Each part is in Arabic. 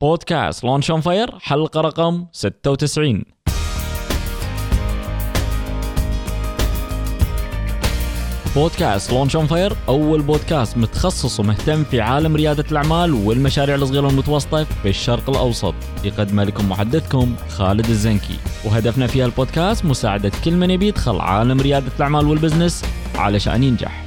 بودكاست Launch on Fire حلقة رقم 96 بودكاست Launch on Fire أول بودكاست متخصص ومهتم في عالم ريادة الأعمال والمشاريع الصغيرة والمتوسطة في الشرق الأوسط. يقدم لكم محدثكم خالد الزنكي. وهدفنا في البودكاست مساعدة كل من يبي يدخل عالم ريادة الأعمال وال business علشان ينجح.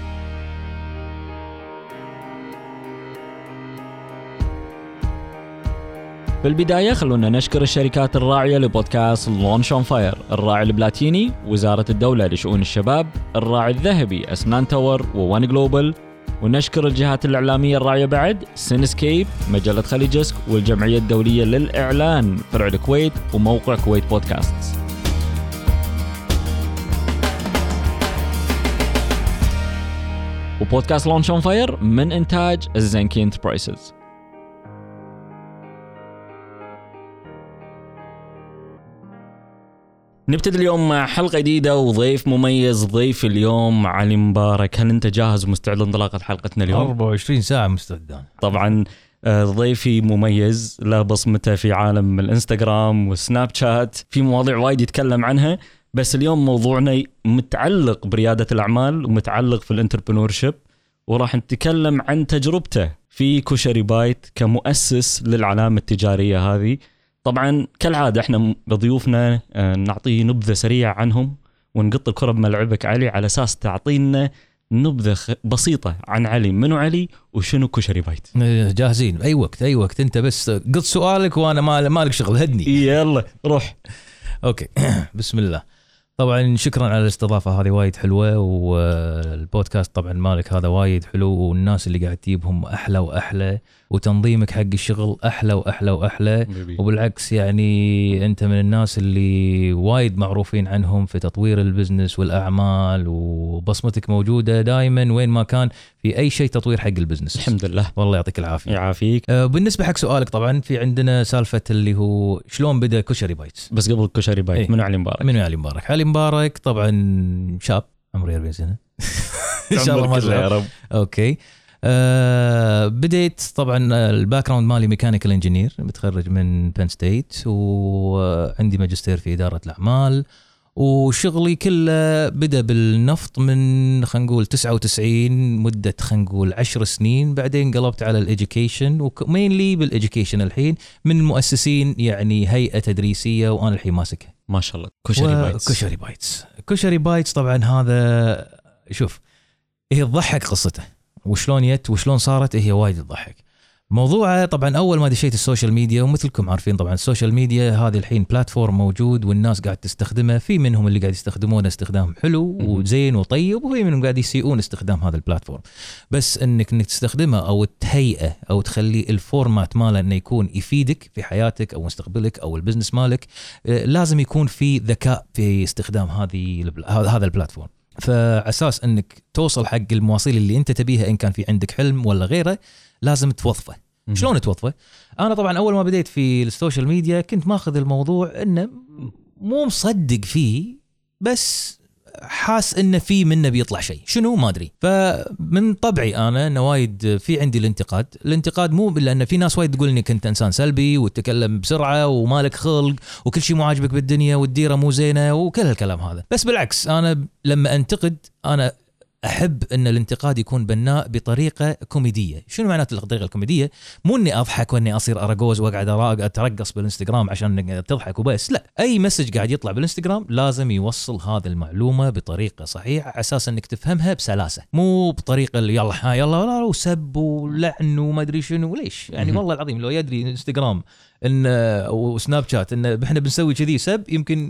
في البداية خلونا نشكر الشركات الراعية لبودكاست Launch on Fire الراعي البلاتيني وزارة الدولة لشؤون الشباب الراعي الذهبي أسنان Tower One Global ونشكر الجهات الإعلامية الراعية بعد Cinescape مجلة Khaleejesque والجمعية الدولية للإعلان فرع الكويت وموقع كويت بودكاست وبودكاست Launch on Fire من إنتاج الزنكي Enterprises نبتدي اليوم مع حلقة جديدة وضيف مميز ضيف اليوم علي مبارك. هل أنت جاهز ومستعد لانطلاقة حلقتنا اليوم؟ 24 ساعة مستعدان. طبعا آه، ضيفي مميز له بصمته في عالم الإنستغرام والسناب شات. في مواضيع وايد يتكلم عنها بس اليوم موضوعنا متعلق بريادة الأعمال ومتعلق في ال entrepreneurship وراح نتكلم عن تجربته في كشري Bite كمؤسس للعلامة التجارية هذه. طبعا كالعادة إحنا بضيوفنا آه، نعطيه نبذة سريعة عنهم ونقط الكرة بملعبك علي على أساس تعطينا نبذة بسيطة عن علي. منو علي وشنو كشري Bite؟ إيه، جاهزين. اي وقت أي وقت. أنت بس قط سؤالك وأنا ما مالك شغل. هدني. يلا روح. okay. بسم الله. طبعا شكرا على الاستضافة. هذه وايد حلوة والبودكاست طبعا مالك هذا وايد حلو والناس اللي قاعد تجيبهم أحلى وأحلى. وتنظيمك حق الشغل أحلى وأحلى وأحلى. وبالعكس يعني أنت من الناس اللي وايد معروفين عنهم في تطوير ال business والأعمال وبصمتك موجودة دائما وين ما كان في أي شيء تطوير حق ال business. الحمد لله. والله يعطيك العافية. يعافيك. آه بالنسبة حق سؤالك طبعا في عندنا سالفة اللي هو شلون بدأ كشري Bites؟ بس قبل كشري Bite إيه. منو علي مبارك؟ منو علي مبارك؟ علي مبارك طبعا شاب عمري 40 سنه إن شاء الله ما يا رب. okay. آه بديت طبعا ال background مالي mechanical engineer متخرج من Penn State وعندي ماجستير في إدارة الأعمال وشغلي كله بدأ بالنفط من خلينا نقول 99 مدة خلينا نقول 10 سنين. بعدين قلبت على ال education و mainly بال education الحين من المؤسسين يعني هيئة تدريسية وأنا الحين ماسكها ما شاء الله. كشري Bite كشري Bites. كشري Bites طبعا هذا شوف هي تضحك قصته. وشلون يت وشلون صارت هي وايد تضحك. موضوعه طبعا أول ما دشيت ال social media ومثلكم عارفين طبعا ال social media هذه الحين platform موجود والناس قاعد تستخدمه في منهم اللي قاعد يستخدمونه استخدام حلو. وزين وطيب وفي منهم قاعد يسيئون استخدام هذا ال platform. بس إنك إنك تستخدمه أو تهيئه أو تخلي ال format ماله إنه يكون يفيدك في حياتك أو مستقبلك أو ال business مالك آه، لازم يكون في ذكاء في استخدام هذه هذا ال platform. فاساس إنك توصل حق المواصيل اللي أنت تبيها إن كان في عندك حلم ولا غيره لازم توظفه. شلون توظفه أنا طبعا أول ما بديت في ال social media كنت ماخذ الموضوع إنه مو مصدق فيه بس حاس انه في منه بيطلع شيء. شنو؟ ما أدري. فمن طبعي أنا إنه وايد في عندي الانتقاد. الانتقاد مو لأن في ناس وايد تقول إني كنت إنسان سلبي وتتكلم بسرعة ومالك خلق وكل شيء مو عاجبك بالدنيا والديرة مو زينة وكل هالكلام هذا. بس بالعكس أنا لما أنتقد أنا أحب أن الانتقاد يكون بناء بطريقة كوميدية، شنو معناته الطريقة الكوميدية؟ مو إني أضحك وإني أصير اراجوز وأقعد أترقص بالإنستغرام عشان تضحك وبس، لا، أي message قاعد يطلع بالإنستغرام لازم يوصل هذه المعلومة بطريقة صحيحة على أساس إنك تفهمها بسلاسة، مو بطريقة اللي يلا ها يلا لا وسب ولعن وما أدري شنو ليش؟ يعني. والله العظيم لو يدري إنستغرام إن وسناب شات إن إحنا بنسوي كذي سب يمكن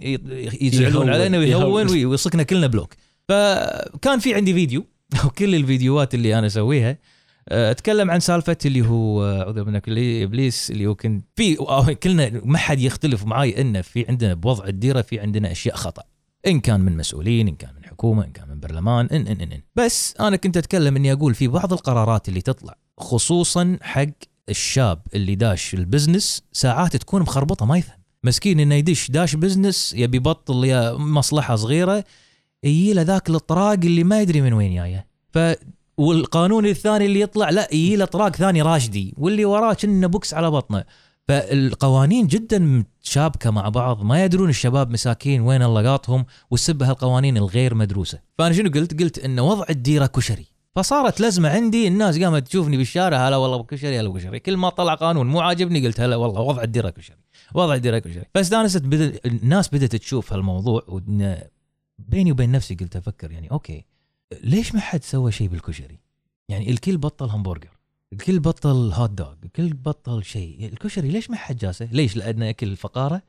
يزعلون علينا يهون. ويهون ويصكنا كلنا block. فكان في عندي فيديو وكل الفيديوهات اللي أنا أسويها آه، أتكلم عن سالفه اللي هو آه، اعوذ بالله من إبليس اللي هو كنت في آه، كلنا ما حد يختلف معي انه في عندنا بوضع الديرة في عندنا أشياء خطأ إن كان من مسؤولين إن كان من حكومة إن كان من برلمان إن إن إن, إن. بس أنا كنت أتكلم إني أقول في بعض القرارات اللي تطلع خصوصا حق الشاب اللي داش ال business ساعات تكون مخربطة ما يفهم مسكين إنه يدش داش business يبي يبطل يا مصلحة صغيرة يجي له ذاك الاطراق اللي ما يدري من وين جاية. ف والقانون الثاني اللي يطلع لا يجي له طراق ثاني راشدي واللي وراه كأنه بوكس على بطنه. فالقوانين جدا متشابكه مع بعض ما يدرون الشباب مساكين وين الله قاطهم وسب هالقوانين الغير مدروسة. فأنا شنو قلت؟ قلت إن وضع الديرة كشري. فصارت لزمة عندي الناس قامت تشوفني بالشارع هلا والله كشري هلا كشري. كل ما طلع قانون مو عاجبني قلت هلا والله وضع الديرة كشري وضع الديرة كشري. فاستانست الناس بدأت تشوف هالموضوع بيني وبين نفسي قلت أفكر يعني okay ليش ما حد سوى شيء بالكشري؟ يعني الكل بطل همبرجر الكل بطل hot dog الكل بطل شيء الكشري ليش ما حد جاسه؟ ليش؟ لأن أكل فقارة؟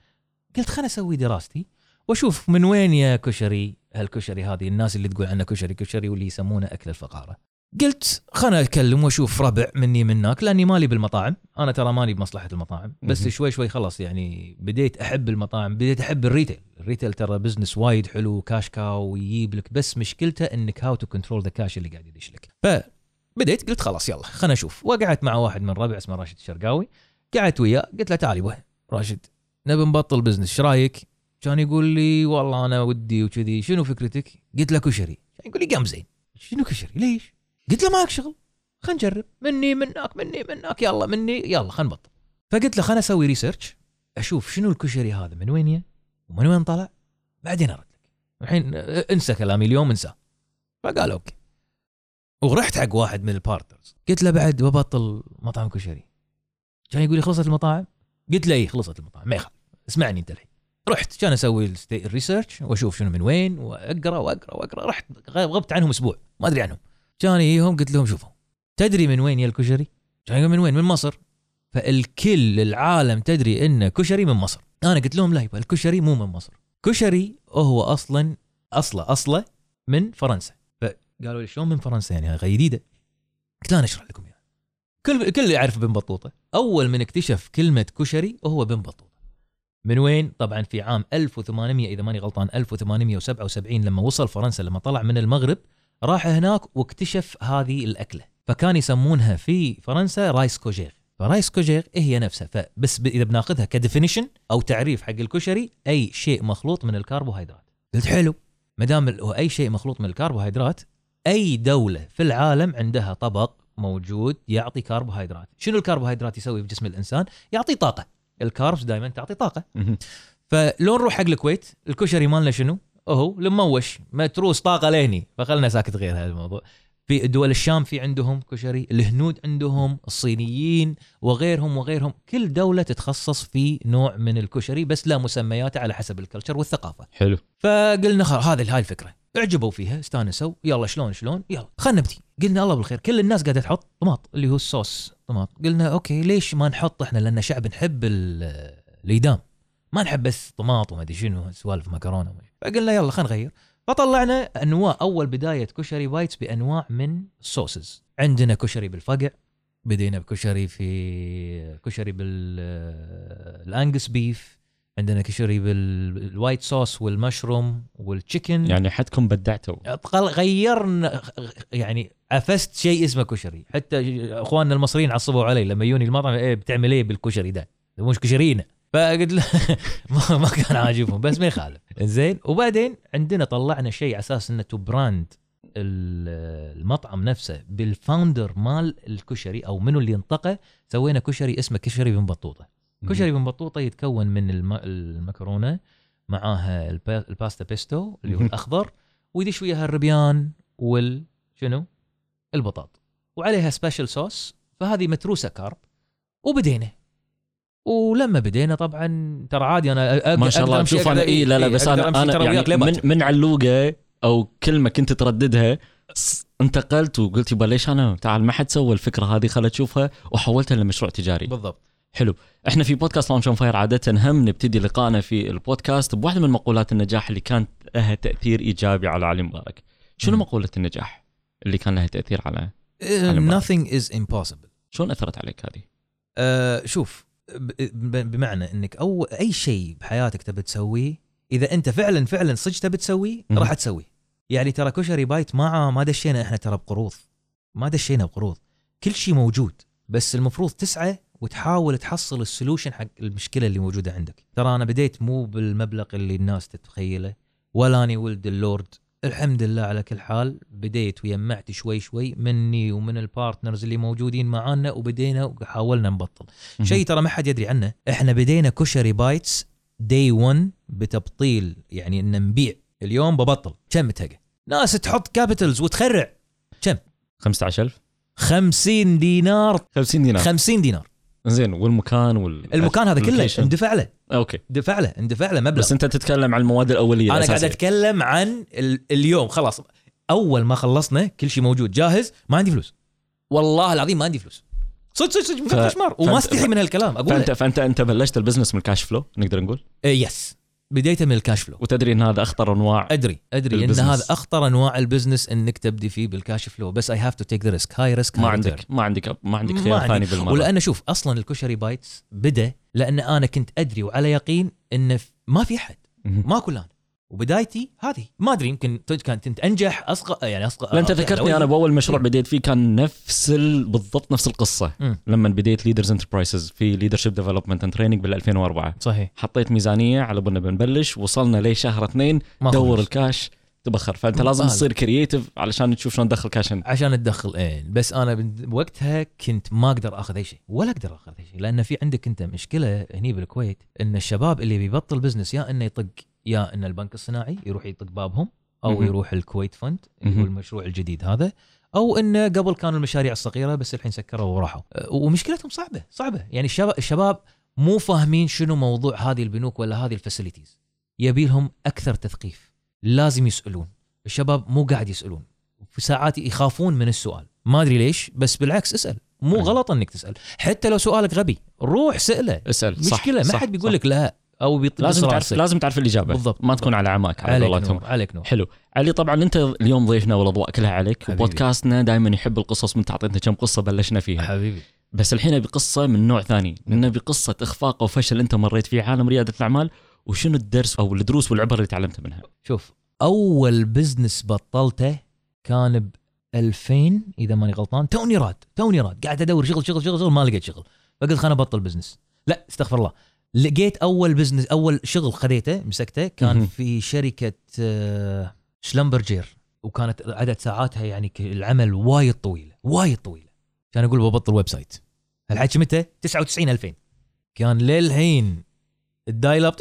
قلت خلنا أسوي دراستي وأشوف من وين يا كشري هالكشري هذه الناس اللي تقول عنه كشري كشري واللي يسمونه أكل الفقارة. قلت خلنا اتكلم وأشوف ربع مني منك لأني مالي بالمطاعم. أنا ترى مالي بمصلحة المطاعم. بس مهم. شوي شوي خلاص يعني بديت أحب المطاعم بديت أحب ال retail. ال retail ترى business وايد حلو cash cow ويجيب لك بس مشكلته إنك how to control the cash اللي قاعد يدش لك. فبديت قلت خلاص يلا خلنا نشوف. وقعدت مع واحد من ربع اسمه راشد الشرقاوي. قعدت وياه قلت له تعال يبا راشد نبي نبطل business إيش رأيك؟ كان يقول لي والله أنا ودي وكذي شنو فكرتك؟ قلت له كشري. يقول لي قام زين. شنو كشري؟ ليش؟ قلت له ماك شغل خلينا نجرب. مني منك مني منك يلا مني يلا خلينا نبطل. فقلت له خلينا أسوي research أشوف شنو الكشري هذا من وين يه ومن وين طلع؟ بعدين أرد لك. الحين انسى كلامي اليوم انسى. فقال okay. ورحت حق واحد من ال partners قلت له بعد ببطل مطعم كشري. كان يقول لي خلصت المطاعم؟ قلت له اي خلصت المطاعم. ما يخالف. اسمعني أنت الحين. رحت كان أسوي ال research وأشوف شنو من وين وأقرأ وأقرأ وأقرأ. رحت غبت عنهم أسبوع. ما أدري عنهم. كان يجيهم قلت لهم شوفوا تدري من وين يا الكشري؟ يقول من وين؟ من مصر. فالكل العالم تدري إن كشري من مصر. أنا قلت لهم لا يبا الكشري مو من مصر. كشري هو أصلا أصله أصله من فرنسا. فقالوا لي شلون من فرنسا يعني؟ هاي جديدة. قلت أنا أشرح لكم اياها كل كل يعرف بن بطوطة. أول من اكتشف كلمة كشري هو بن بطوطة. من وين؟ طبعا في عام 1800 إذا ماني غلطان 1877 لما وصل فرنسا لما طلع من المغرب راح هناك واكتشف هذه الأكلة. فكان يسمونها في فرنسا رايس كوجير فرايس كوجير هي نفسها. فبس إذا بناخذها ك definition أو تعريف حق الكشري أي شيء مخلوط من الكربوهيدرات. قلت حلو. ما دام أي شيء مخلوط من الكربوهيدرات أي دولة في العالم عندها طبق موجود يعطي كربوهيدرات. شنو الكربوهيدرات يسوي في جسم الإنسان؟ يعطي طاقة. ال carbs دائما تعطي طاقة. فلو نروح حق الكويت الكشري مالنا شنو؟ هو المموش متروس طاقة لهني. فخلنا ساكت غير هذا الموضوع. في دول الشام في عندهم كشري الهنود عندهم الصينيين وغيرهم وغيرهم. كل دولة تتخصص في نوع من الكشري بس لا مسمياته على حسب ال culture والثقافة. حلو. فقلنا خلاص هذه هاي الفكرة. اعجبوا فيها استانسوا. يلا شلون شلون؟ يلا خلنا نبدي قلنا الله بالخير كل الناس قاعدة تحط طماط اللي هو الصوص طماط. قلنا okay ليش ما نحط إحنا؟ لأن شعب نحب ال- الايدام ما نحب بس طماط وما أدري شنو سوالف مكرونة فقلنا يلا خلينا نغير. فطلعنا أنواع أول بداية كشري bites بأنواع من ال sauces عندنا كشري بالفقع بدينا بكشري في كشري بال Angus beef عندنا كشري بال white sauce وال mushroom وال chicken يعني حدكم بدعتوا. غيرنا يعني عفست شيء اسمه كشري. حتى أخواننا المصريين عصبوا علي لما يوني المطعم إيه بتعمل إيه بالكشري ده؟ مش كشرينا. فقلت له ما, كان عاجبهم بس ما يخالف. زين وبعدين عندنا طلعنا شيء على أساس إنه to brand ال- المطعم نفسه بال founder مال الكشري أو منو اللي انطقه سوينا كشري اسمه كشري بن بطوطة. كشري بن بطوطة يتكون من الم... المكرونة معاها البا... ال pasta pesto اللي هو. الأخضر ويدش وياها الربيان وال شنو؟ البطاط. وعليها special sauce فهذه متروسة carb وبدينا. ولما بدينا طبعا ترى عادي أنا ما شاء الله شوف أنا إي لا لا بس أنا أنا يعني من. من علوقة أو كلمة كنت ترددها انتقلت وقلت يبا ليش أنا تعال ما حد سوى الفكرة هذه خلت تشوفها وحولتها لمشروع تجاري بالضبط حلو إحنا في بودكاست Launch on Fire عادة هم نبتدي لقائنا في البودكاست بواحدة من مقولات النجاح اللي كانت لها تأثير إيجابي على علي مبارك شنو. مقولة النجاح اللي كان لها تأثير على Uh, مبارك. nothing is impossible شلون أثرت عليك هذه أه شوف بمعنى إنك اول أي شيء بحياتك تبي تسويه إذا أنت فعلا فعلا صدق تبي تسويه. راح تسويه. يعني ترى كشري بايت ما ما دشينا إحنا ترى بقروض. ما دشينا بقروض. كل شيء موجود بس المفروض تسعى وتحاول تحصل ال solution حق المشكلة اللي موجودة عندك. ترى أنا بديت مو بالمبلغ اللي الناس تتخيله ولا أني ولد اللورد. الحمد لله على كل حال. بديت ويمعت شوي شوي مني ومن ال partners اللي موجودين معانا وبدينا وحاولنا نبطل. شيء ترى ما حد يدري عنه إحنا بدينا كشري بايتس day one بتبطيل يعني إن نبيع. اليوم ببطل. كم تلقى ناس تحط capitals وتخرع. 15000 50 دينار. 50 دينار. 50 دينار. زين والمكان وال المكان هذا كله. اندفع له. أوكي. اندفع له اندفع له مبلغ. بس أنت تتكلم عن المواد الأولية أنا قاعد. أتكلم عن ال- اليوم. خلاص أول ما خلصنا كل شيء موجود جاهز ما عندي فلوس. والله العظيم ما عندي فلوس. صدق صدق صدق ف- وما استحي من هالكلام أقول فانت. فانت أنت بلشت البزنس من الكاش فلو نقدر نقول؟ إيه yes بديته من ال cash flow وتدري إن هذا أخطر أنواع أدري أدري إن. هذا أخطر أنواع ال business إنك تبدي فيه بال cash flow بس I have to take the risk high risk ما عندك ما عندك ما عندك خيار. ثاني بالمرة. ولان شوف أصلا الكشري بايتس بدا لأن أنا كنت أدري وعلى يقين انه ما في أحد. ماكو لأن وبدايتي هذه ما أدري يمكن كانت كنت أنجح أصغر يعني أصغر لا أنت ذكرتني أنا. بأول مشروع. بديت فيه كان نفس ال... بالضبط نفس القصة مم. لما بديت ليدرز انتربرايزز في leadership development and training بال 2004 صحيح حطيت ميزانية على بنا بنبلش وصلنا لشهر اثنين دور خلص. الكاش تبخر فأنت لازم. تصير creative علشان تشوف شلون تدخل كاش. عشان تدخل إيه بس أنا بن- وقتها كنت ما أقدر أخذ أي شيء ولا أقدر أخذ أي شيء لأن في عندك أنت مشكلة هني بالكويت إن الشباب اللي بيبطل business يا إنه يطق يا إن البنك الصناعي يروح يطق بابهم أو. يروح الكويت فند اللي هو. المشروع الجديد هذا أو انه قبل كانوا المشاريع الصغيره بس الحين سكروا وراحوا. أه، ومشكلتهم صعبة صعبة. يعني الشباب الشباب مو فاهمين شنو موضوع هذه البنوك ولا هذه ال facilities. يبي لهم أكثر تثقيف. لازم يسألون. الشباب مو قاعد يسألون. في ساعات يخافون من السؤال. ما أدري ليش بس بالعكس اسأل. مو. غلط إنك تسأل. حتى لو سؤالك غبي روح سأله. اسأل. صح مشكلة ما صح، حد بيقول. لك لا. أو بيط- لازم تعرف. لازم تعرف الإجابة. بالضبط. ما تكون على عماك على عليك نور عليك نور. حلو. علي طبعا أنت اليوم ضيفنا والأضواء كلها عليك. حبيبي. وبودكاستنا دائما يحب القصص من تعطينا كم قصة بلشنا فيها. حبيبي. بس الحين بقصه من نوع ثاني. انه بقصه إخفاق أو فشل أنت مريت فيه. عالم ريادة الأعمال. وشنو الدرس أو الدروس والعبر اللي تعلمتها منها؟ شوف أول business بطلته كان ب 2000 إذا ماني غلطان. توني راد توني راد. قاعد أدور شغل شغل شغل شغل ما لقيت شغل. فقلت خليني أبطل business. لا استغفر الله. لقيت أول business أول شغل خذيته مسكته كان. في شركة آه، شلمبرجير وكانت عدد ساعاتها يعني العمل وايد طويله وايد طويله كان أقول ببطل website الحكي متى؟ 99 2000 كان للحين ال dial-up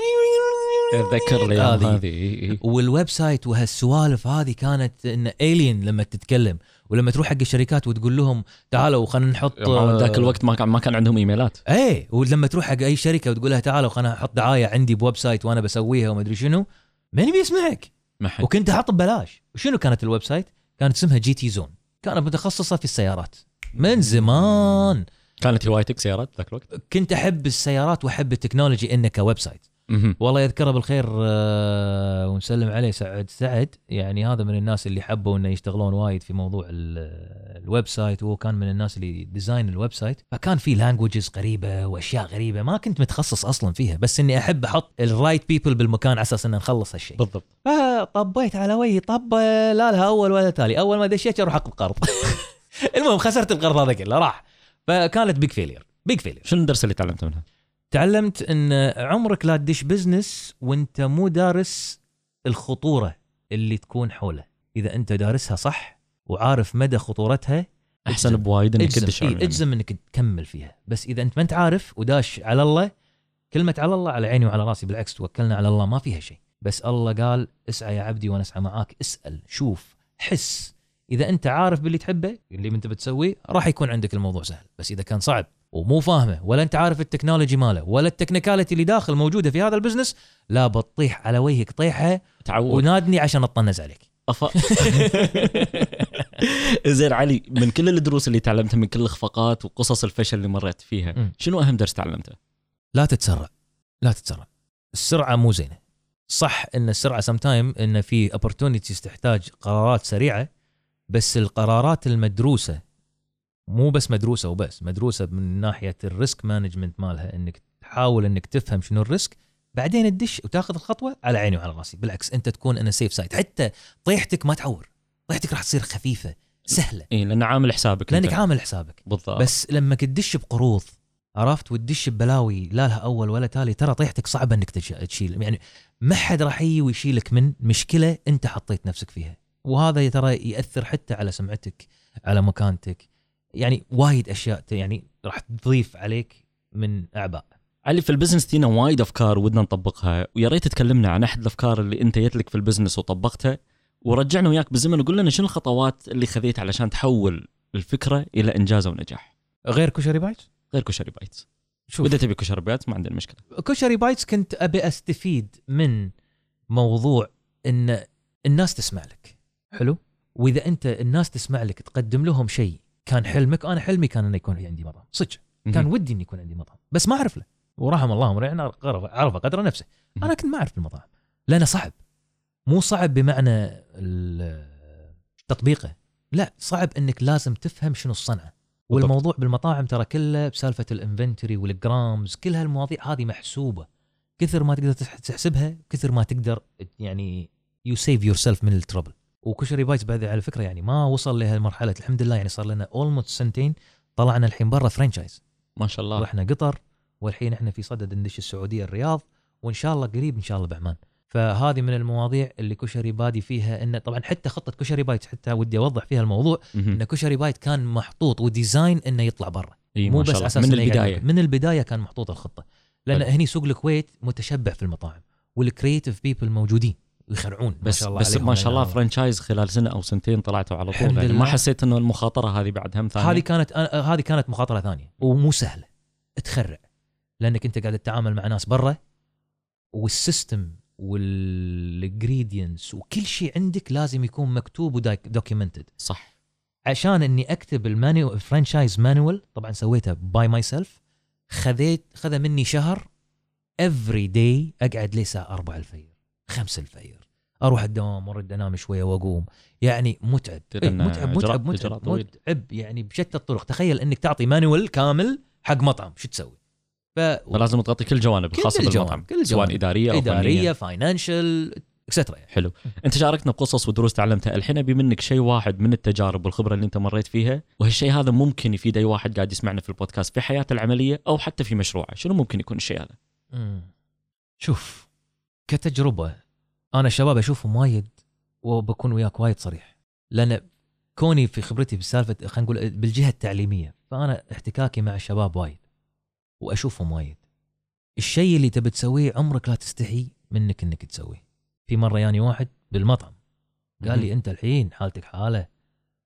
أتذكر الأيام هذه. وال website وهالسوالف هذه كانت إن الين لما تتكلم. ولما تروح حق الشركات وتقول لهم تعالوا خلينا نحط ذاك الوقت ما كان ما كان عندهم إيميلات. إيه ولما تروح حق أي شركة وتقول لها تعالوا خلينا أحط دعاية عندي ب website وأنا بسويها وما أدري شنو من بيسمعك. ما حد. وكنت أحط ببلاش. وشنو كانت ال website؟ كانت اسمها جي تي زون. كانت متخصصة في السيارات. من زمان. كانت هوايتك سيارات ذاك الوقت؟ كنت أحب السيارات وأحب ال technology انه ك website. والله يذكره بالخير آه، ونسلم عليه سعد. سعد يعني هذا من الناس اللي حبوا إنه يشتغلون وايد في موضوع ال- ال website وهو كان من الناس اللي design ال website فكان في languages غريبة وأشياء غريبة ما كنت متخصص أصلا فيها. بس إني أحب أحط ال right people بالمكان على أساس ان نخلص هالشيء. بالضبط. فطبيت على وجهي. طب لا لها أول ولا تالي أول ما دشيت أروح اخذ قرض. المهم خسرت القرض هذا كله. راح. فكانت big failure big failure شنو الدرس اللي تعلمته منها؟ تعلمت إن عمرك لا تدش business وإنت مو دارس الخطورة اللي تكون حوله. إذا أنت دارسها صح وعارف مدى خطورتها أحسن. بوايد إنك تدش إيه إجزم إنك تكمل فيها. بس إذا أنت ما أنت عارف وداش على الله كلمة على الله على عيني وعلى راسي بالعكس توكلنا على الله ما فيها شيء. بس الله قال اسعى يا عبدي وأنا اسعى معاك اسأل شوف حس. إذا أنت عارف باللي تحبه اللي أنت بتسويه راح يكون عندك الموضوع سهل. بس إذا كان صعب ومو فاهمه ولا انت عارف ال technology ماله ولا ال technicality اللي داخل موجوده في هذا ال business لا بتطيح على وجهك طيحة تعود. ونادني عشان اطنز عليك. أف... زين علي من كل الدروس اللي تعلمتها من كل الاخفاقات وقصص الفشل اللي مريت فيها. شنو أهم درس تعلمته؟ لا تتسرع. لا تتسرع. السرعة مو زينة. صح إن السرعة sometime إن في opportunities تحتاج قرارات سريعة بس القرارات المدروسة مو بس مدروسة وبس مدروسة من ناحية ال risk management مالها إنك تحاول إنك تفهم شنو ال risk بعدين تدش وتاخذ الخطوة على عيني وعلى راسي بالعكس أنت تكون on the safe side حتى طيحتك ما تعور طيحتك راح تصير خفيفة سهلة. اي لأن عامل حسابك لأنك. عامل حسابك. بالضبط. بس لما تدش بقروض عرفت؟ وتدش ببلاوي لا لها أول ولا تالي ترى طيحتك صعبة إنك تش- تشيل يعني ما حد راح يجي ويشيلك من مشكلة أنت حطيت نفسك فيها. وهذا ترى يأثر حتى على سمعتك على مكانتك يعني وايد أشياء يعني راح تضيف عليك من أعباء. علي في ال business تينا وايد أفكار ودنا نطبقها. ويا ريت تكلمنا عن أحد الأفكار اللي أنت جت لك في ال business وطبقتها. ورجعنا وياك بالزمن وقول لنا شنو الخطوات اللي خذيت علشان تحول الفكرة إلى إنجاز ونجاح غير كشري Bites؟ غير كشري Bites. شوف. اذا تبي كشري Bites ما عندنا مشكلة. كشري Bites كنت أبي أستفيد من موضوع إن الناس تسمع لك. حلو؟ وإذا أنت الناس تسمع لك تقدم لهم شيء كان حلمك أنا حلمي كان إنه يكون عندي مطعم. صدق. كان. ودي إني يكون عندي مطعم. بس ما أعرف له. ورحم الله امرئ عرف قدر نفسه. أنا. كنت ما أعرف المطاعم لأنه صعب. مو صعب بمعنى تطبيقه. لا صعب إنك لازم تفهم شنو الصنعة. والموضوع بالمطاعم ترى كله بسالفة ال inventory وال grams كل هالمواضيع هذه محسوبة. كثر ما تقدر تح- تحسبها كثر ما تقدر يعني you save yourself من ال trouble وكشري Bites بعد على فكرة يعني ما وصل لهالمرحلة. الحمد لله يعني صار لنا almost سنتين طلعنا الحين برا franchise ما شاء الله. رحنا قطر والحين إحنا في صدد ندش السعودية الرياض وإن شاء الله قريب إن شاء الله بعمان. فهذه من المواضيع اللي كشري بادي فيها إنه طبعا حتى خطة كشري Bites حتى ودي أوضح فيها الموضوع. إن كشري Bites كان محطوط و design إنه يطلع برا. إي مو بس. أساس من البداية. من البداية كان محطوط الخطة. لأن. هني سوق الكويت متشبع في المطاعم وال creative people موجودين. ويخرعون ما بس شاء الله بس ما شاء الله يعني. franchise خلال سنة أو سنتين طلعتوا على طول. يعني ما. حسيت إنه المخاطرة هذه بعد هم ثاني هذه كانت هذه كانت مخاطرة ثانية ومو سهلة. تخرع. لأنك أنت قاعد تتعامل مع ناس برا وال system وال ingredients وكل شيء عندك لازم يكون مكتوب و documented صح. عشان إني أكتب ال menu franchise manual طبعا سويته by myself خذيت خذ مني شهر every day أقعد لي الساعة 4 الفجر 5 الفجر. أروح الدوام وارد أنام شوية وأقوم يعني متعب إيه متعب متعب متعب. متعب يعني بشتى الطرق تخيل إنك تعطي manual كامل حق مطعم شو تسوي؟ ف فلازم تغطي كل الجوانب كل الخاصه الجوانب، بالمطعم كل سواء الجوانب. إدارية أو إدارية financial etcetera يعني. حلو أنت شاركتنا بقصص ودروس تعلمتها الحين أبي منك شيء واحد من التجارب والخبرة اللي أنت مريت فيها وهالشيء هذا ممكن يفيد أي واحد قاعد يسمعنا في البودكاست في حياته العملية أو حتى في مشروعه شنو ممكن يكون الشيء هذا مم. شوف كتجربة أنا الشباب اشوفهم وايد وبكون وياك وايد صريح. لأن كوني في خبرتي بالسالفه خلينا نقول بالجهة التعليمية فأنا احتكاكي مع الشباب وايد وأشوفهم وايد. الشيء اللي تبي تسويه عمرك لا تستحي منك إنك تسويه. في مرة ياني واحد بالمطعم قال لي أنت الحين حالتك حالة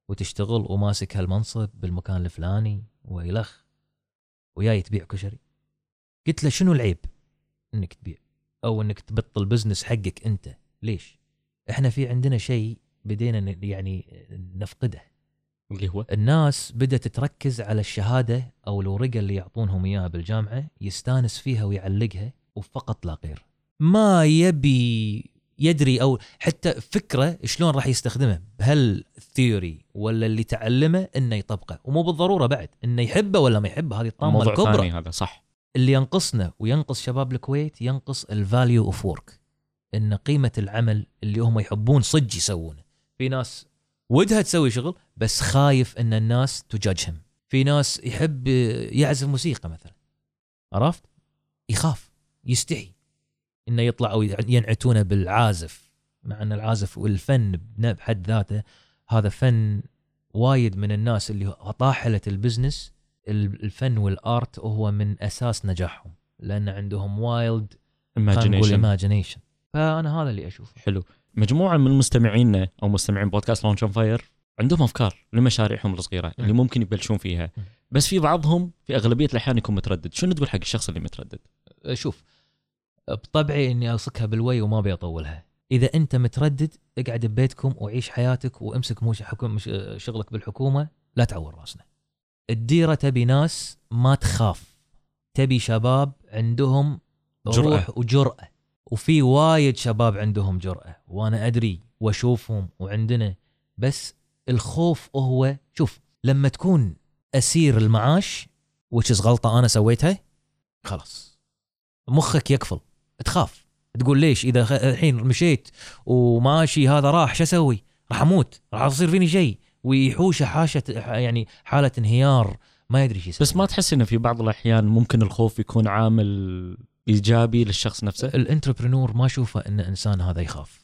وتشتغل وماسك هالمنصب بالمكان الفلاني ويلخ وياي تبيع كشري. قلت له شنو العيب إنك تبيع؟ أو إنك تبطل بزنس حقك أنت. ليش؟ إحنا في عندنا شيء بدينا يعني نفقده. اللي هو؟ الناس بدأت تركز على الشهادة أو الورقة اللي يعطونهم إياها بالجامعة يستانس فيها ويعلقها وفقط لا غير. ما يبي يدري أو حتى فكرة شلون راح يستخدمه بهال theory ولا اللي تعلمه إنه يطبقه. ومو بالضرورة بعد إنه يحبه ولا ما يحبه هذه الطامة الكبرى. هذا صح. اللي ينقصنا وينقص شباب الكويت ينقص ال value of work إن قيمة العمل اللي هم يحبون صدق يسوونه. في ناس ودها تسوي شغل بس خايف إن الناس تجاجهم في ناس يحب يعزف موسيقى مثلا. عرفت؟ يخاف يستحي إنه يطلع أو ينعتونه بالعازف مع إن العازف والفن بحد ذاته هذا فن وايد من الناس اللي طاحله ال business الفن وال art هو من أساس نجاحهم لأن عندهم wild imagination فأنا هذا اللي أشوفه. حلو. مجموعة من مستمعينا أو مستمعين بودكاست لونش فاير عندهم أفكار لمشاريعهم الصغيرة اللي ممكن يبلشون فيها. م. بس في بعضهم في أغلبية الأحيان يكون متردد. شنو تقول حق الشخص اللي متردد؟ شوف بطبعي إني اصكها بالوي وما أبي أطولها. إذا أنت متردد اقعد ببيتكم وعيش حياتك وامسك مش حكم مش شغلك بالحكومة لا تعور رأسنا. الديرة تبي ناس ما تخاف. تبي شباب عندهم جرأة. روح وجرأة. وفي وايد شباب عندهم جرأة. وأنا أدري وأشوفهم وعندنا. بس الخوف هو شوف لما تكون أسير المعاش وتش غلطة أنا سويتها خلاص. مخك يقفل تخاف. تقول ليش؟ إذا خ- الحين مشيت وماشي هذا راح شو أسوي؟ راح أموت. راح يصير فيني شيء. ويحوشه حاشة يعني حالة انهيار ما يدري إيش يسوي. بس ما تحس إنه في بعض الأحيان ممكن الخوف يكون عامل إيجابي للشخص نفسه؟ ال entrepreneur ما أشوفه إن إنسان هذا يخاف.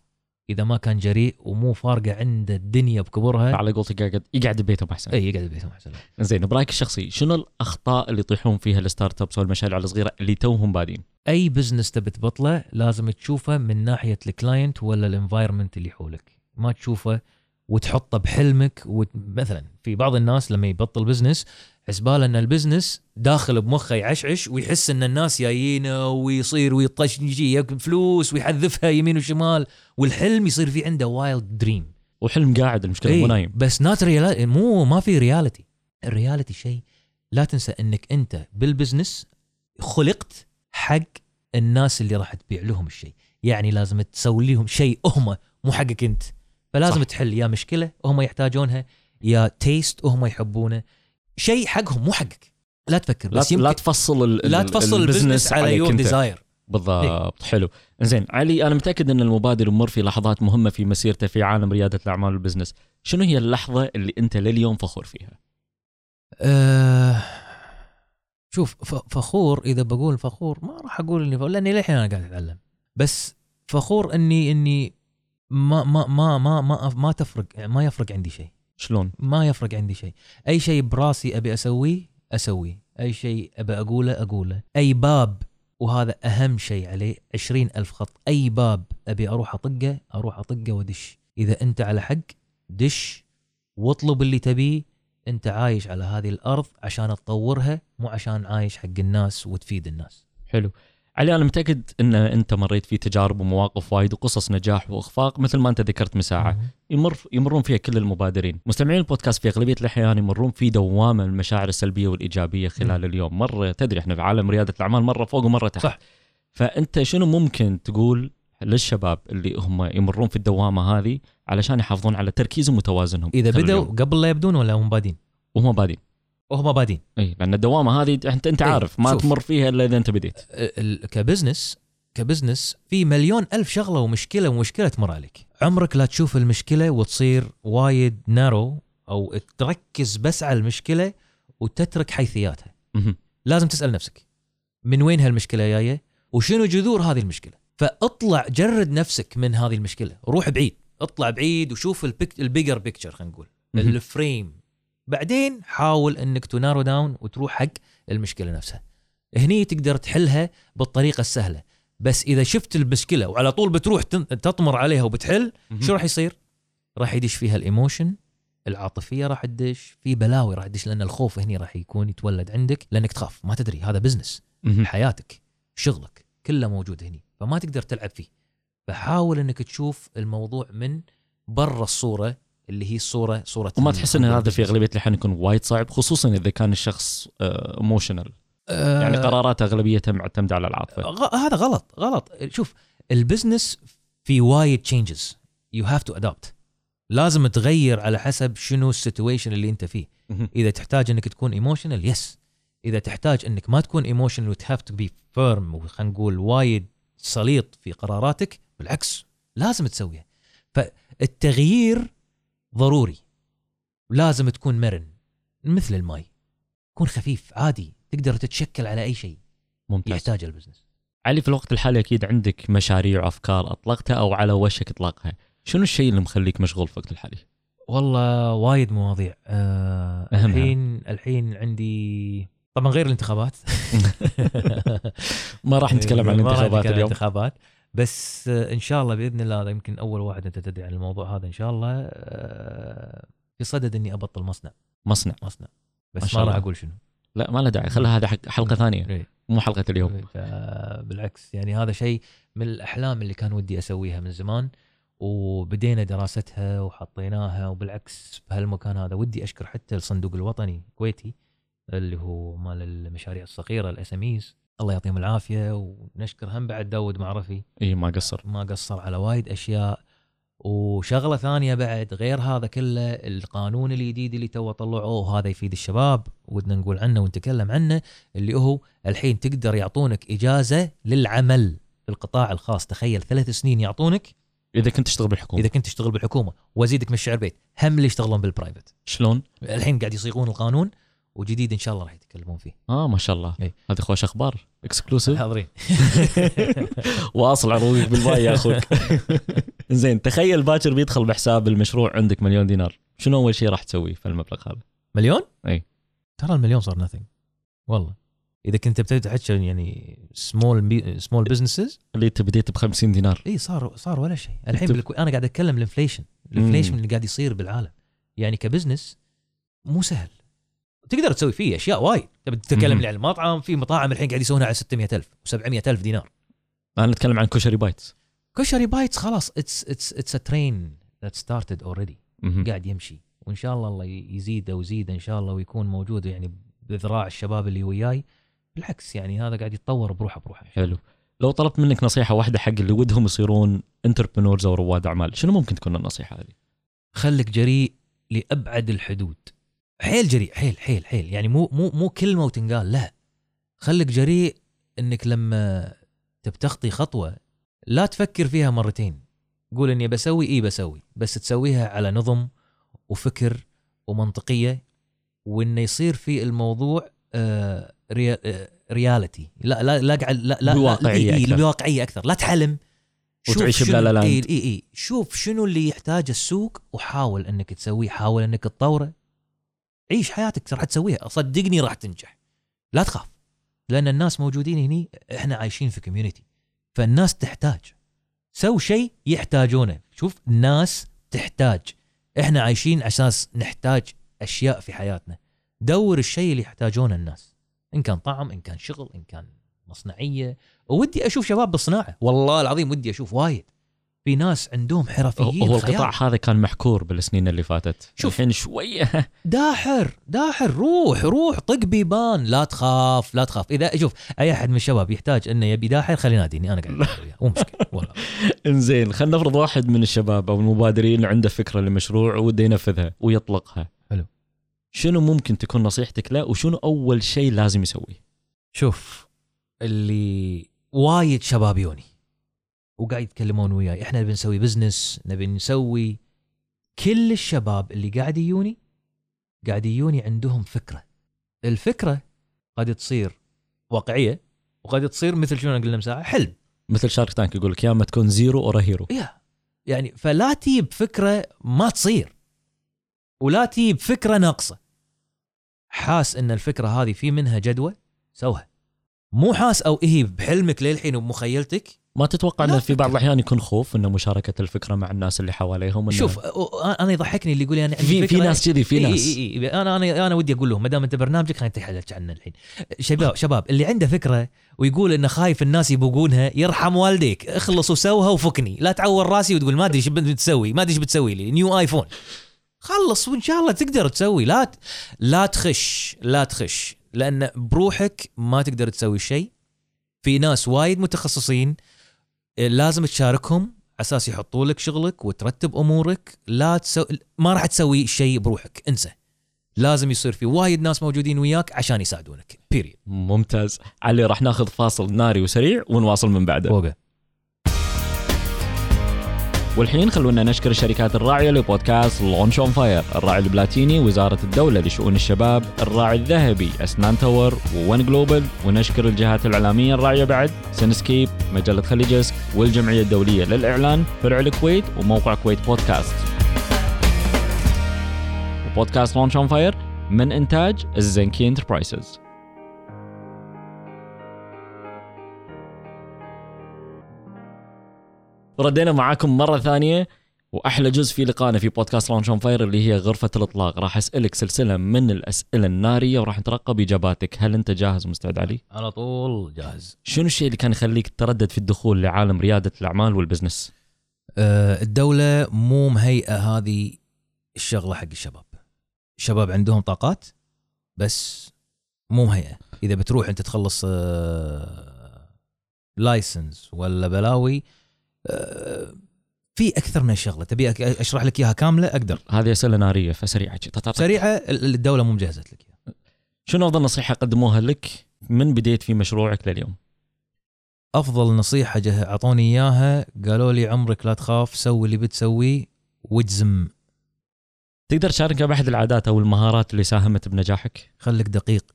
إذا ما كان جريء ومو فارقة عنده الدنيا بكبرها على قولتك يقعد يقعد ببيته احسن إي يقعد ببيته احسن زين برايك الشخصي شنو الأخطاء اللي يطيحون فيها ال startups والمشاريع الصغيرة اللي توهم بادين؟ أي business تبي تبطله لازم تشوفه من ناحية ال client ولا ال environment اللي حولك. ما تشوفه وتحطه بحلمك وت... مثلا في بعض الناس لما يبطل business حسباله إن ال business داخل بمخه يعشعش ويحس إن الناس جايينه ويصير ويطش يجي فلوس ويحذفها يمين وشمال والحلم يصير في عنده wild dream وحلم قاعد المشكلة مو نايم. بس not مو ما في reality ال reality شيء لا تنسى إنك أنت بال business خلقت حق الناس اللي راح تبيع لهم الشيء. يعني لازم تسوي لهم شيء هم مو حقك أنت. فلازم صح. تحل يا مشكلة هم يحتاجونها يا taste وهم يحبونه. شيء حقهم مو حقك. لا تفكر بس لا, يمكن لا تفصل ال لا تفصل ال business على your desire بالضبط. حلو. زين علي أنا متأكد إن المبادر يمر في لحظات مهمة في مسيرته في عالم ريادة الأعمال وال business. شنو هي اللحظة اللي أنت لليوم فخور فيها؟ أه شوف فخور إذا بقول فخور ما راح أقول إني فخور لأني للحين أنا قاعد أتعلم. بس فخور اني إني ما ما ما ما ما, ما تفرق ما يفرق عندي شيء. شلون؟ ما يفرق عندي شيء. أي شيء براسي أبي أسويه أسويه. أي شيء أبي أقوله أقوله. أي باب وهذا أهم شيء عليه عشرين ألف خط. أي باب أبي أروح أطقه أروح أطقه وأدش. إذا أنت على حق دش واطلب اللي تبيه. أنت عايش على هذه الأرض عشان تطورها مو عشان عايش حق الناس وتفيد الناس. حلو. علي أنا متأكد إن أنت مريت في تجارب ومواقف وايد وقصص نجاح وإخفاق مثل ما أنت ذكرت مساعة. يمر يمرون فيها كل المبادرين. مستمعين البودكاست في أغلبية الأحيان يمرون في دوامة المشاعر السلبية والإيجابية خلال اليوم. مرة تدري إحنا في عالم ريادة الأعمال مرة فوق ومرة تحت. صح. فأنت شنو ممكن تقول للشباب اللي هم يمرون في الدوامة هذه علشان يحافظون على تركيزهم وتوازنهم؟ إذا بدأوا قبل لا يبدون ولا هم بادين؟ وهم بادين. وهم بادين. إي لأن الدوامة هذه انت أنت عارف ما شوف. تمر فيها إلا إذا أنت بديت. ك business ك business في مليون ألف شغلة ومشكلة ومشكلة تمر عليك عمرك لا تشوف المشكلة وتصير وايد narrow أو تركز بس على المشكلة وتترك حيثياتها. لازم تسأل نفسك من وين هالمشكلة جاية؟ وشنو جذور هذه المشكلة؟ فاطلع جرد نفسك من هذه المشكلة روح بعيد. اطلع بعيد وشوف ال bigger picture خلينا نقول. ال frame بعدين حاول إنك ت narrow down وتروح حق المشكلة نفسها. هني تقدر تحلها بالطريقة السهلة. بس إذا شفت المشكلة وعلى طول بتروح تطمر عليها وبتحل شو راح يصير؟ راح يدش فيها ال emotion العاطفية راح تدش في بلاوي راح تدش لأن الخوف هني راح يكون يتولد عندك لأنك تخاف. ما تدري هذا business حياتك شغلك كله موجود هني فما تقدر تلعب فيه. فحاول إنك تشوف الموضوع من برا الصورة اللي هي الصورة صورة وما تحس إن هذا في أغلبية الأحيان يكون وايد صعب خصوصا إذا كان الشخص emotional أه يعني قراراته اغلبيتها معتمده على العاطفة. غ... هذا غلط غلط. شوف ال business في وايد changes you have to adapt لازم تغير على حسب شنو ال situation اللي أنت فيه. إذا تحتاج إنك تكون emotional yes إذا تحتاج إنك ما تكون emotional وت have to be firm وخلينا نقول وايد سليط في قراراتك. بالعكس لازم تسويها. فالتغيير ضروري. لازم تكون مرن مثل الماي. كون خفيف عادي تقدر تتشكل على أي شيء. ممتاز. يحتاج ال business. علي في الوقت الحالي أكيد عندك مشاريع وافكار أطلقتها أو على وشك اطلاقها شنو الشيء اللي مخليك مشغول في الوقت الحالي؟ والله وايد مواضيع. أه الحين الحين عندي طبعا غير الانتخابات. ما راح نتكلم عن الانتخابات اليوم. الانتخابات. بس إن شاء الله بإذن الله هذا يمكن أول واحد أنت تدري عن الموضوع هذا إن شاء الله آه، في صدد إني أبطل مصنع. مصنع. مصنع. بس ما راح أقول شنو. لا ما له داعي. خلها هذه حلقة ثانية. إيه. مو حلقة اليوم. إيه، بالعكس يعني هذا شيء من الأحلام اللي كان ودي أسويها من زمان وبدينا دراستها وحطيناها وبالعكس بهالمكان هذا ودي أشكر حتى الصندوق الوطني الكويتي اللي هو مال المشاريع الصغيرة الاس الله يعطيهم العافية ونشكر هم بعد داود معرفي اي ما قصر. ما قصر على وايد أشياء. وشغلة ثانية بعد غير هذا كله القانون الجديد اللي تو طلعوه وهذا يفيد الشباب ودنا نقول عنه ونتكلم عنه اللي هو الحين تقدر يعطونك إجازة للعمل في القطاع الخاص. تخيل ثلاث سنين يعطونك إذا كنت تشتغل بالحكومة. إذا كنت تشتغل بالحكومة. وازيدك من الشعر بيت. هم اللي يشتغلون بال private شلون؟ الحين قاعد يصيغون القانون. وجديد إن شاء الله راح يتكلمون فيه. آه ما شاء الله. إي. هذه خوش أخبار. exclusive حاضرين. واصل عروقك بالماء يا أخوك. زين تخيل باكر بيدخل بحساب المشروع عندك مليون دينار. شنو أول شيء راح تسويه في المبلغ هذا؟ مليون؟ إي. ترى المليون صار nothing. والله. إذا كنت تحكي يعني small small businesses اللي أنت بديت ب 50 دينار. إي صار صار ولا شيء. الحين بالكو... أنا قاعد أتكلم ال inflation ال inflation اللي قاعد يصير بالعالم. يعني ك business مو سهل. تقدر تسوي فيه أشياء وايد. تبي تتكلم. لي عن المطعم في مطاعم الحين قاعد يسوونها على 600000 و700000 دينار. أنا نتكلم عن كشري Bites. كشري Bites خلاص it's it's it's a train that started already. قاعد يمشي. وإن شاء الله الله يزيده ويزيده إن شاء الله ويكون موجود يعني بذراع الشباب اللي وياي. بالعكس يعني هذا قاعد يتطور بروحه بروحه. حلو. لو طلبت منك نصيحة واحدة حق اللي ودهم يصيرون entrepreneurs أو رواد أعمال شنو ممكن تكون النصيحة هذه؟ خليك جريء لأبعد الحدود. حيل جريء حيل حيل حيل. يعني مو مو مو كلمه وتنقال لا. خليك جريء إنك لما تبتخطي خطوة لا تفكر فيها مرتين. قول إني بسوي إي بسوي. بس تسويها على نظم وفكر ومنطقية وانه يصير في الموضوع آه rea آه reality لا لا لا قاعد لا لا بواقعية لا إي إي أكثر. بواقعية أكثر. لا تحلم. وتعيش بلا لا. إي إي إي. شوف شنو اللي يحتاجه السوق وحاول إنك تسويه حاول إنك تطوره. عيش حياتك راح تسويها. صدقني راح تنجح. لا تخاف. لأن الناس موجودين هني إحنا عايشين في community فالناس تحتاج. سو شيء يحتاجونه. شوف الناس تحتاج. إحنا عايشين أساس نحتاج أشياء في حياتنا. دور الشيء اللي يحتاجونه الناس. إن كان طعم إن كان شغل إن كان مصنعية. ودي أشوف شباب بالصناعة. والله العظيم ودي أشوف وايد. في ناس عندهم حرفيين هو. القطاع هذا كان محكور بالسنين اللي فاتت شوف. الحين شوية داحر داحر روح روح طق بيبان لا تخاف لا تخاف إذا شوف أي أحد من الشباب يحتاج أنه يبي داحر خليه يناديني أنا قاعد. مو مشكلة والله إنزين خلينا نفرض واحد من الشباب أو المبادرين عنده فكرة لمشروع وده ينفذها ويطلقها حلو. شنو ممكن تكون نصيحتك له وشنو أول شيء لازم يسويه شوف اللي وايد شباب يوني وقاعد يتكلمون وياي. إحنا نبي نسوي بزنس نبي نسوي كل الشباب اللي قاعد يجوني قاعد يجوني عندهم فكرة. الفكرة قد تصير واقعية وقد تصير مثل شنو قلنا من ساعة؟ حلم. مثل Shark Tank يقول لك يا اما تكون زيرو اور هيرو يا. يعني فلا تجيب فكرة ما تصير ولا تجيب فكرة ناقصة. حاس إن الفكرة هذه في منها جدوى سوها. مو حاس أو هي بحلمك للحين وبمخيلتك ما تتوقع إنه في بعض. الأحيان يكون خوف إنه مشاركة الفكرة مع الناس اللي حواليهم إنه شوف أنا يضحكني اللي يقول أنا عندي في في ناس كذي في ناس إي إي إي أنا أنا أنا ودي أقول لهم ما دام أنت برنامجك خلينا نتحدث عنه الحين. شباب شباب اللي عنده فكرة ويقول إنه خايف الناس يبوقونها يرحم والديك. اخلص وسوها وفكني. لا تعور راسي وتقول ما أدري إيش بتسوي ما أدري إيش بتسوي لي. نيو ايفون خلص وإن شاء الله تقدر تسوي. لا ت- لا تخش لا تخش. لأن بروحك ما تقدر تسوي شيء. في ناس وايد متخصصين لازم تشاركهم على أساس يحطوا لك شغلك وترتب أمورك. لا تسوي ما راح تسوي شيء بروحك. انسى. لازم يصير في وايد ناس موجودين وياك عشان يساعدونك. period ممتاز. علي راح ناخذ فاصل ناري وسريع ونواصل من بعده. والحين خلونا نشكر الشركات الراعية لبودكاست Launch on Fire الراعي البلاتيني وزارة الدولة لشؤون الشباب الراعي الذهبي Asnan Tower One Global ونشكر الجهات الإعلامية الراعية بعد Cinescape مجلة Khaleejesque والجمعية الدولية للإعلان فرع الكويت وموقع كويت بودكاست. وبودكاست Launch on Fire من إنتاج الزنكي Enterprises ردينا معاكم مرة ثانية وأحلى جزء في لقائنا في بودكاست Launch on Fire اللي هي غرفة الإطلاق. راح أسألك سلسلة من الأسئلة النارية وراح نترقب إجاباتك. هل أنت جاهز ومستعد علي؟ على طول جاهز. شنو الشيء اللي كان يخليك تردد في الدخول لعالم ريادة الأعمال والبزنس؟ آه، الدولة مو مهيئة هذه الشغلة حق الشباب. الشباب عندهم طاقات بس مو مهيئة. إذا بتروح أنت تخلص لايسنس ولا بلاوي في أكثر من شغلة. تبي أشرح لك إياها كاملة؟ أقدر. هذه أسئلة نارية فسريعة جدا. طط- طط- سريعة ال- الدولة مو مجهزت لك. إياها شنو أفضل نصيحة قدموها لك من بديت في مشروعك لليوم؟ أفضل نصيحة جه أعطوني إياها قالوا لي عمرك لا تخاف سوي اللي بتسويه واجزم. تقدر تشاركنا بأحد العادات أو المهارات اللي ساهمت بنجاحك؟ خليك دقيق.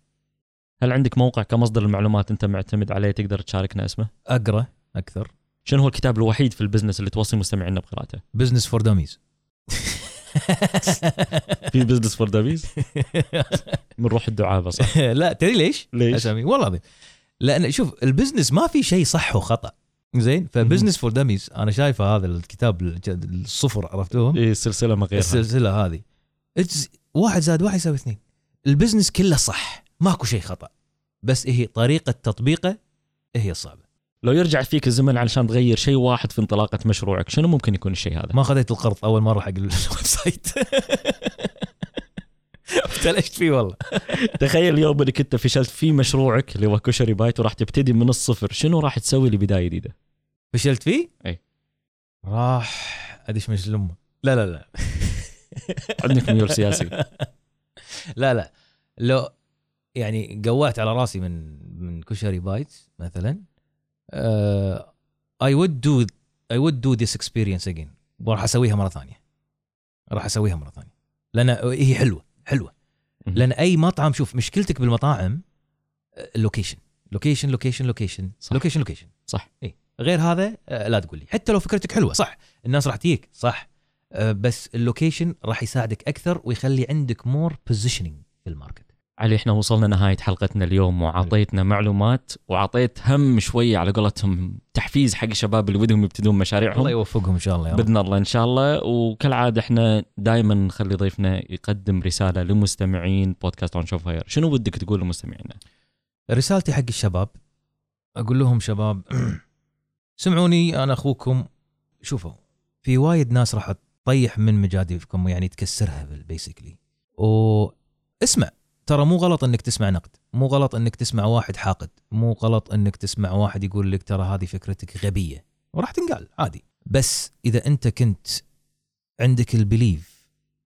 هل عندك موقع كمصدر المعلومات أنت معتمد عليه تقدر تشاركنا اسمه؟ أقرأ أكثر. شنو هو الكتاب الوحيد في ال business اللي توصي مستمعينا بقراءته؟ Business for Dummies في Business for Dummies من روح الدعابة صح. لا تدري ليش؟ ليش؟ أسامي. والله العظيم. لأن شوف ال business ما في شيء صح وخطأ. زين؟ ف Business For Dummies أنا شايفه هذا الكتاب الصفر عرفتوهم؟ إيه السلسلة ما غيرها. السلسلة هذه. It's واحد زائد واحد يساوي اثنين. ال business كله صح. ماكو شيء خطأ. بس هي طريقة تطبيقه هي الصعبه لو يرجع فيك الزمن علشان تغير شيء واحد في انطلاقة مشروعك شنو ممكن يكون الشيء هذا؟ ما خذيت القرض أول مرة حق ال website. ابتلشت فيه والله. تخيل اليوم انك انت فشلت في مشروعك اللي هو كشري بايت وراح تبتدي من الصفر شنو راح تسوي لبداية جديدة؟ فشلت فيه؟ أي. راح أدش مجلس الأمة. لا لا لا. عندك ميول سياسي. لا لا. لو يعني قوعت على راسي من من كشري بايت مثلا I would do I would do this experience again وراح أسويها مرة ثانية. راح أسويها مرة ثانية. لأن هي حلوة حلوة. لأن أي مطعم شوف مشكلتك بالمطاعم ال location location location location. location location صح. اي غير هذا آه، لا تقول لي. حتى لو فكرتك حلوة. صح. الناس راح تجيك صح. آه، بس ال location راح يساعدك أكثر ويخلي عندك more positioning في ال market. علي إحنا وصلنا نهاية حلقتنا اليوم وعطيتنا معلومات وعطيت هم شوية على قولتهم تحفيز حق الشباب اللي بدهم يبتدون مشاريعهم. الله يوفقهم إن شاء الله يا رب. بإذن الله إن شاء الله. وكالعادة إحنا دائما نخلي ضيفنا يقدم رسالة لمستمعين بودكاست Launch on Fire شنو ودك تقول لمستمعينا؟ رسالتي حق الشباب أقول لهم شباب سمعوني أنا أخوكم. شوفوا في وايد ناس راح تطيح من مجاديفكم يعني تكسرها basically واسمع. ترى مو غلط إنك تسمع نقد مو غلط إنك تسمع واحد حاقد مو غلط إنك تسمع واحد يقول لك ترى هذه فكرتك غبية وراح تنقال عادي. بس إذا أنت كنت عندك ال belief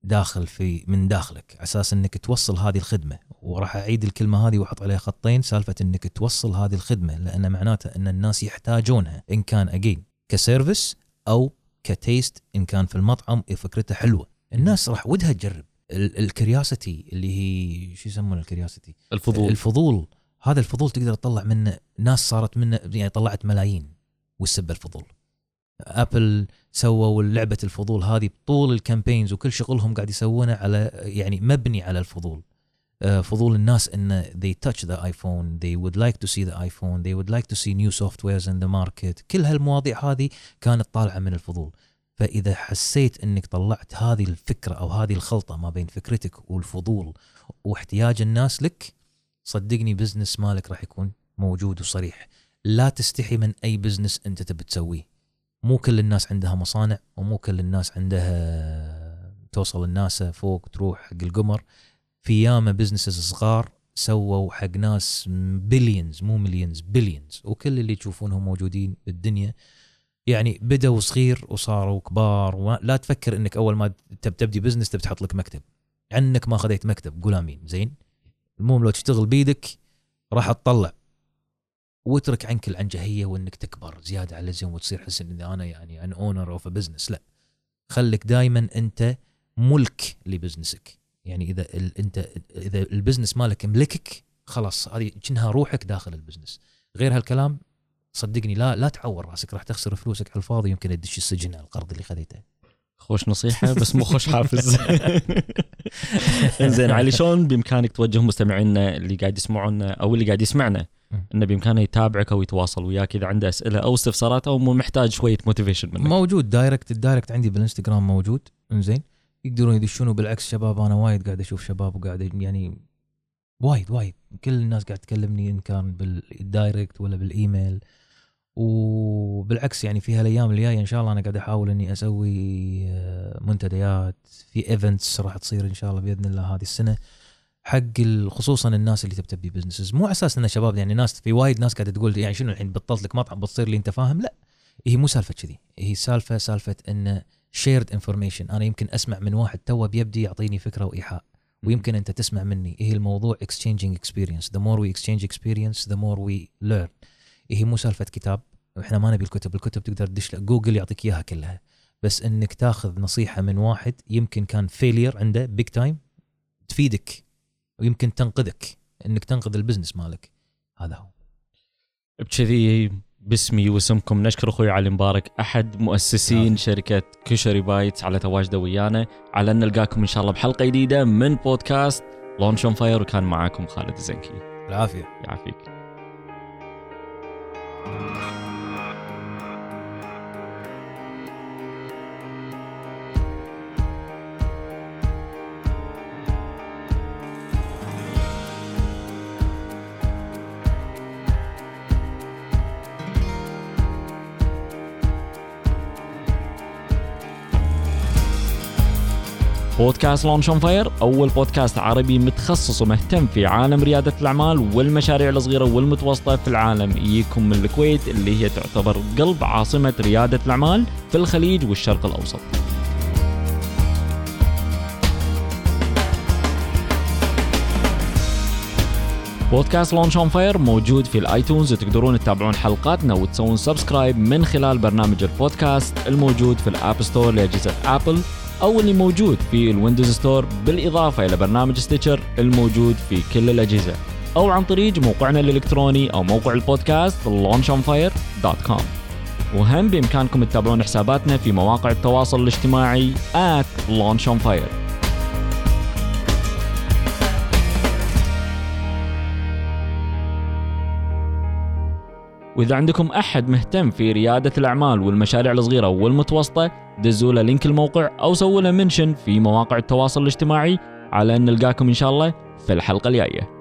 داخل في من داخلك على أساس إنك توصل هذه الخدمة وراح أعيد الكلمة هذه وأحط عليها خطين سالفة إنك توصل هذه الخدمة لأن معناته إن الناس يحتاجونها إن كان again ك service أو ك taste إن كان في المطعم فكرته حلوة. الناس راح ودها تجرب. ال curiosity اللي هي شو يسمونه ال curiosity الفضول. الفضول. هذا الفضول تقدر تطلع منه ناس صارت منه يعني طلعت ملايين والسبه الفضول. Apple سووا لعبة الفضول هذه طول ال campaigns وكل شغلهم قاعد يسوونه على يعني مبني على الفضول. آه، فضول الناس إن they touch the iPhone they would like to see the iPhone they would like to see new softwares in the market. كل هالمواضيع هذه كانت طالعة من الفضول. فإذا حسيت إنك طلعت هذه الفكرة أو هذه الخلطة ما بين فكرتك والفضول واحتياج الناس لك صدقني business مالك راح يكون موجود وصريح. لا تستحي من أي business أنت تبي تسويه. مو كل الناس عندها مصانع ومو كل الناس عندها توصل الناس فوق تروح حق القمر. في ياما businesses صغار سووا حق ناس billions مو millions billions وكل اللي تشوفونهم موجودين بالدنيا يعني بدأوا صغير وصاروا كبار ولا تفكر إنك أول ما تب تبدي business تبي تحط لك مكتب. عنك ما خذيت مكتب. قول آمين. زين؟ المهم لو تشتغل بيدك راح تطلع. واترك عنك العنجهية وإنك تكبر زيادة على اللزوم وتصير حس ان أنا يعني an owner of business لا. خليك دائما أنت ملك ل business ك. يعني إذا ال أنت إذا ال business مالك ملكك خلاص هذه كأنها روحك داخل البزنس. غير هالكلام صدقني لا لا تعور راسك راح تخسر فلوسك على الفاضي يمكن تدش السجن على القرض اللي خذيته. خوش نصيحة بس مو خوش حافز. زين علي شلون بإمكانك توجه مستمعينا اللي قاعد يسمعونا أو اللي قاعد يسمعنا إنه بإمكانه يتابعك أو يتواصل وياك إذا عنده أسئلة أو استفسارات أو محتاج شوية motivation منك؟ موجود direct ال direct عندي بالإنستغرام موجود. إنزين يقدرون يدشون وبالعكس شباب أنا وايد قاعد أشوف شباب وقاعد يعني وايد وايد. كل الناس قاعد تكلمني إن كان بال direct ولا بالإيميل. وبالعكس يعني في هالايام الجاية إن شاء الله أنا قاعد أحاول إني أسوي آه، منتديات في events راح تصير إن شاء الله بإذن الله هذه السنة حق خصوصا الناس اللي تبي تبدي businesses مو على أساس ان شباب يعني ناس في وايد ناس قاعدة تقول يعني شنو الحين بطلت لك مطعم بتصير لي أنت فاهم؟ لا. هي مو سالفة كذي. هي سالفة سالفة إن shared information أنا يمكن أسمع من واحد توه بيبدي يعطيني فكرة وإيحاء ويمكن أنت تسمع مني. هي الموضوع exchanging experience. The more we exchange experience the more we learn. هي مو سالفة كتاب إحنا ما نبي الكتب الكتب تقدر تدش جوجل يعطيك إياها كلها. بس إنك تاخذ نصيحة من واحد يمكن كان failure عنده big time تفيدك ويمكن تنقذك إنك تنقذ ال business مالك. هذا هو. بكذي باسمي واسمكم نشكر أخوي علي مبارك أحد مؤسسين نعم. شركة كشري بايتس على تواجده ويانا على أن نلقاكم إن شاء الله بحلقة جديدة من بودكاست Launch on Fire وكان معاكم خالد الزنكي. العافية. يعافيك. Thank you. بودكاست Launch on Fire أول بودكاست عربي متخصص ومهتم في عالم ريادة الأعمال والمشاريع الصغيرة والمتوسطة في العالم يجيكم من الكويت اللي هي تعتبر قلب عاصمة ريادة الأعمال في الخليج والشرق الأوسط. بودكاست Launch on Fire موجود في ال iTunes وتقدرون تتابعون حلقاتنا وتسوون subscribe من خلال برنامج البودكاست الموجود في ال App Store لأجهزة Apple أو اللي موجود في ال Windows Store بالإضافة إلى برنامج Stitcher الموجود في كل الأجهزة أو عن طريق موقعنا الإلكتروني أو موقع البودكاست launchonfire.com وهم بإمكانكم تتابعون حساباتنا في مواقع التواصل الاجتماعي at launchonfire. وإذا عندكم أحد مهتم في ريادة الأعمال والمشاريع الصغيرة والمتوسطة دزوا له لينك الموقع أو سووا له منشن في مواقع التواصل الاجتماعي على أن نلقاكم إن شاء الله في الحلقة الجاية.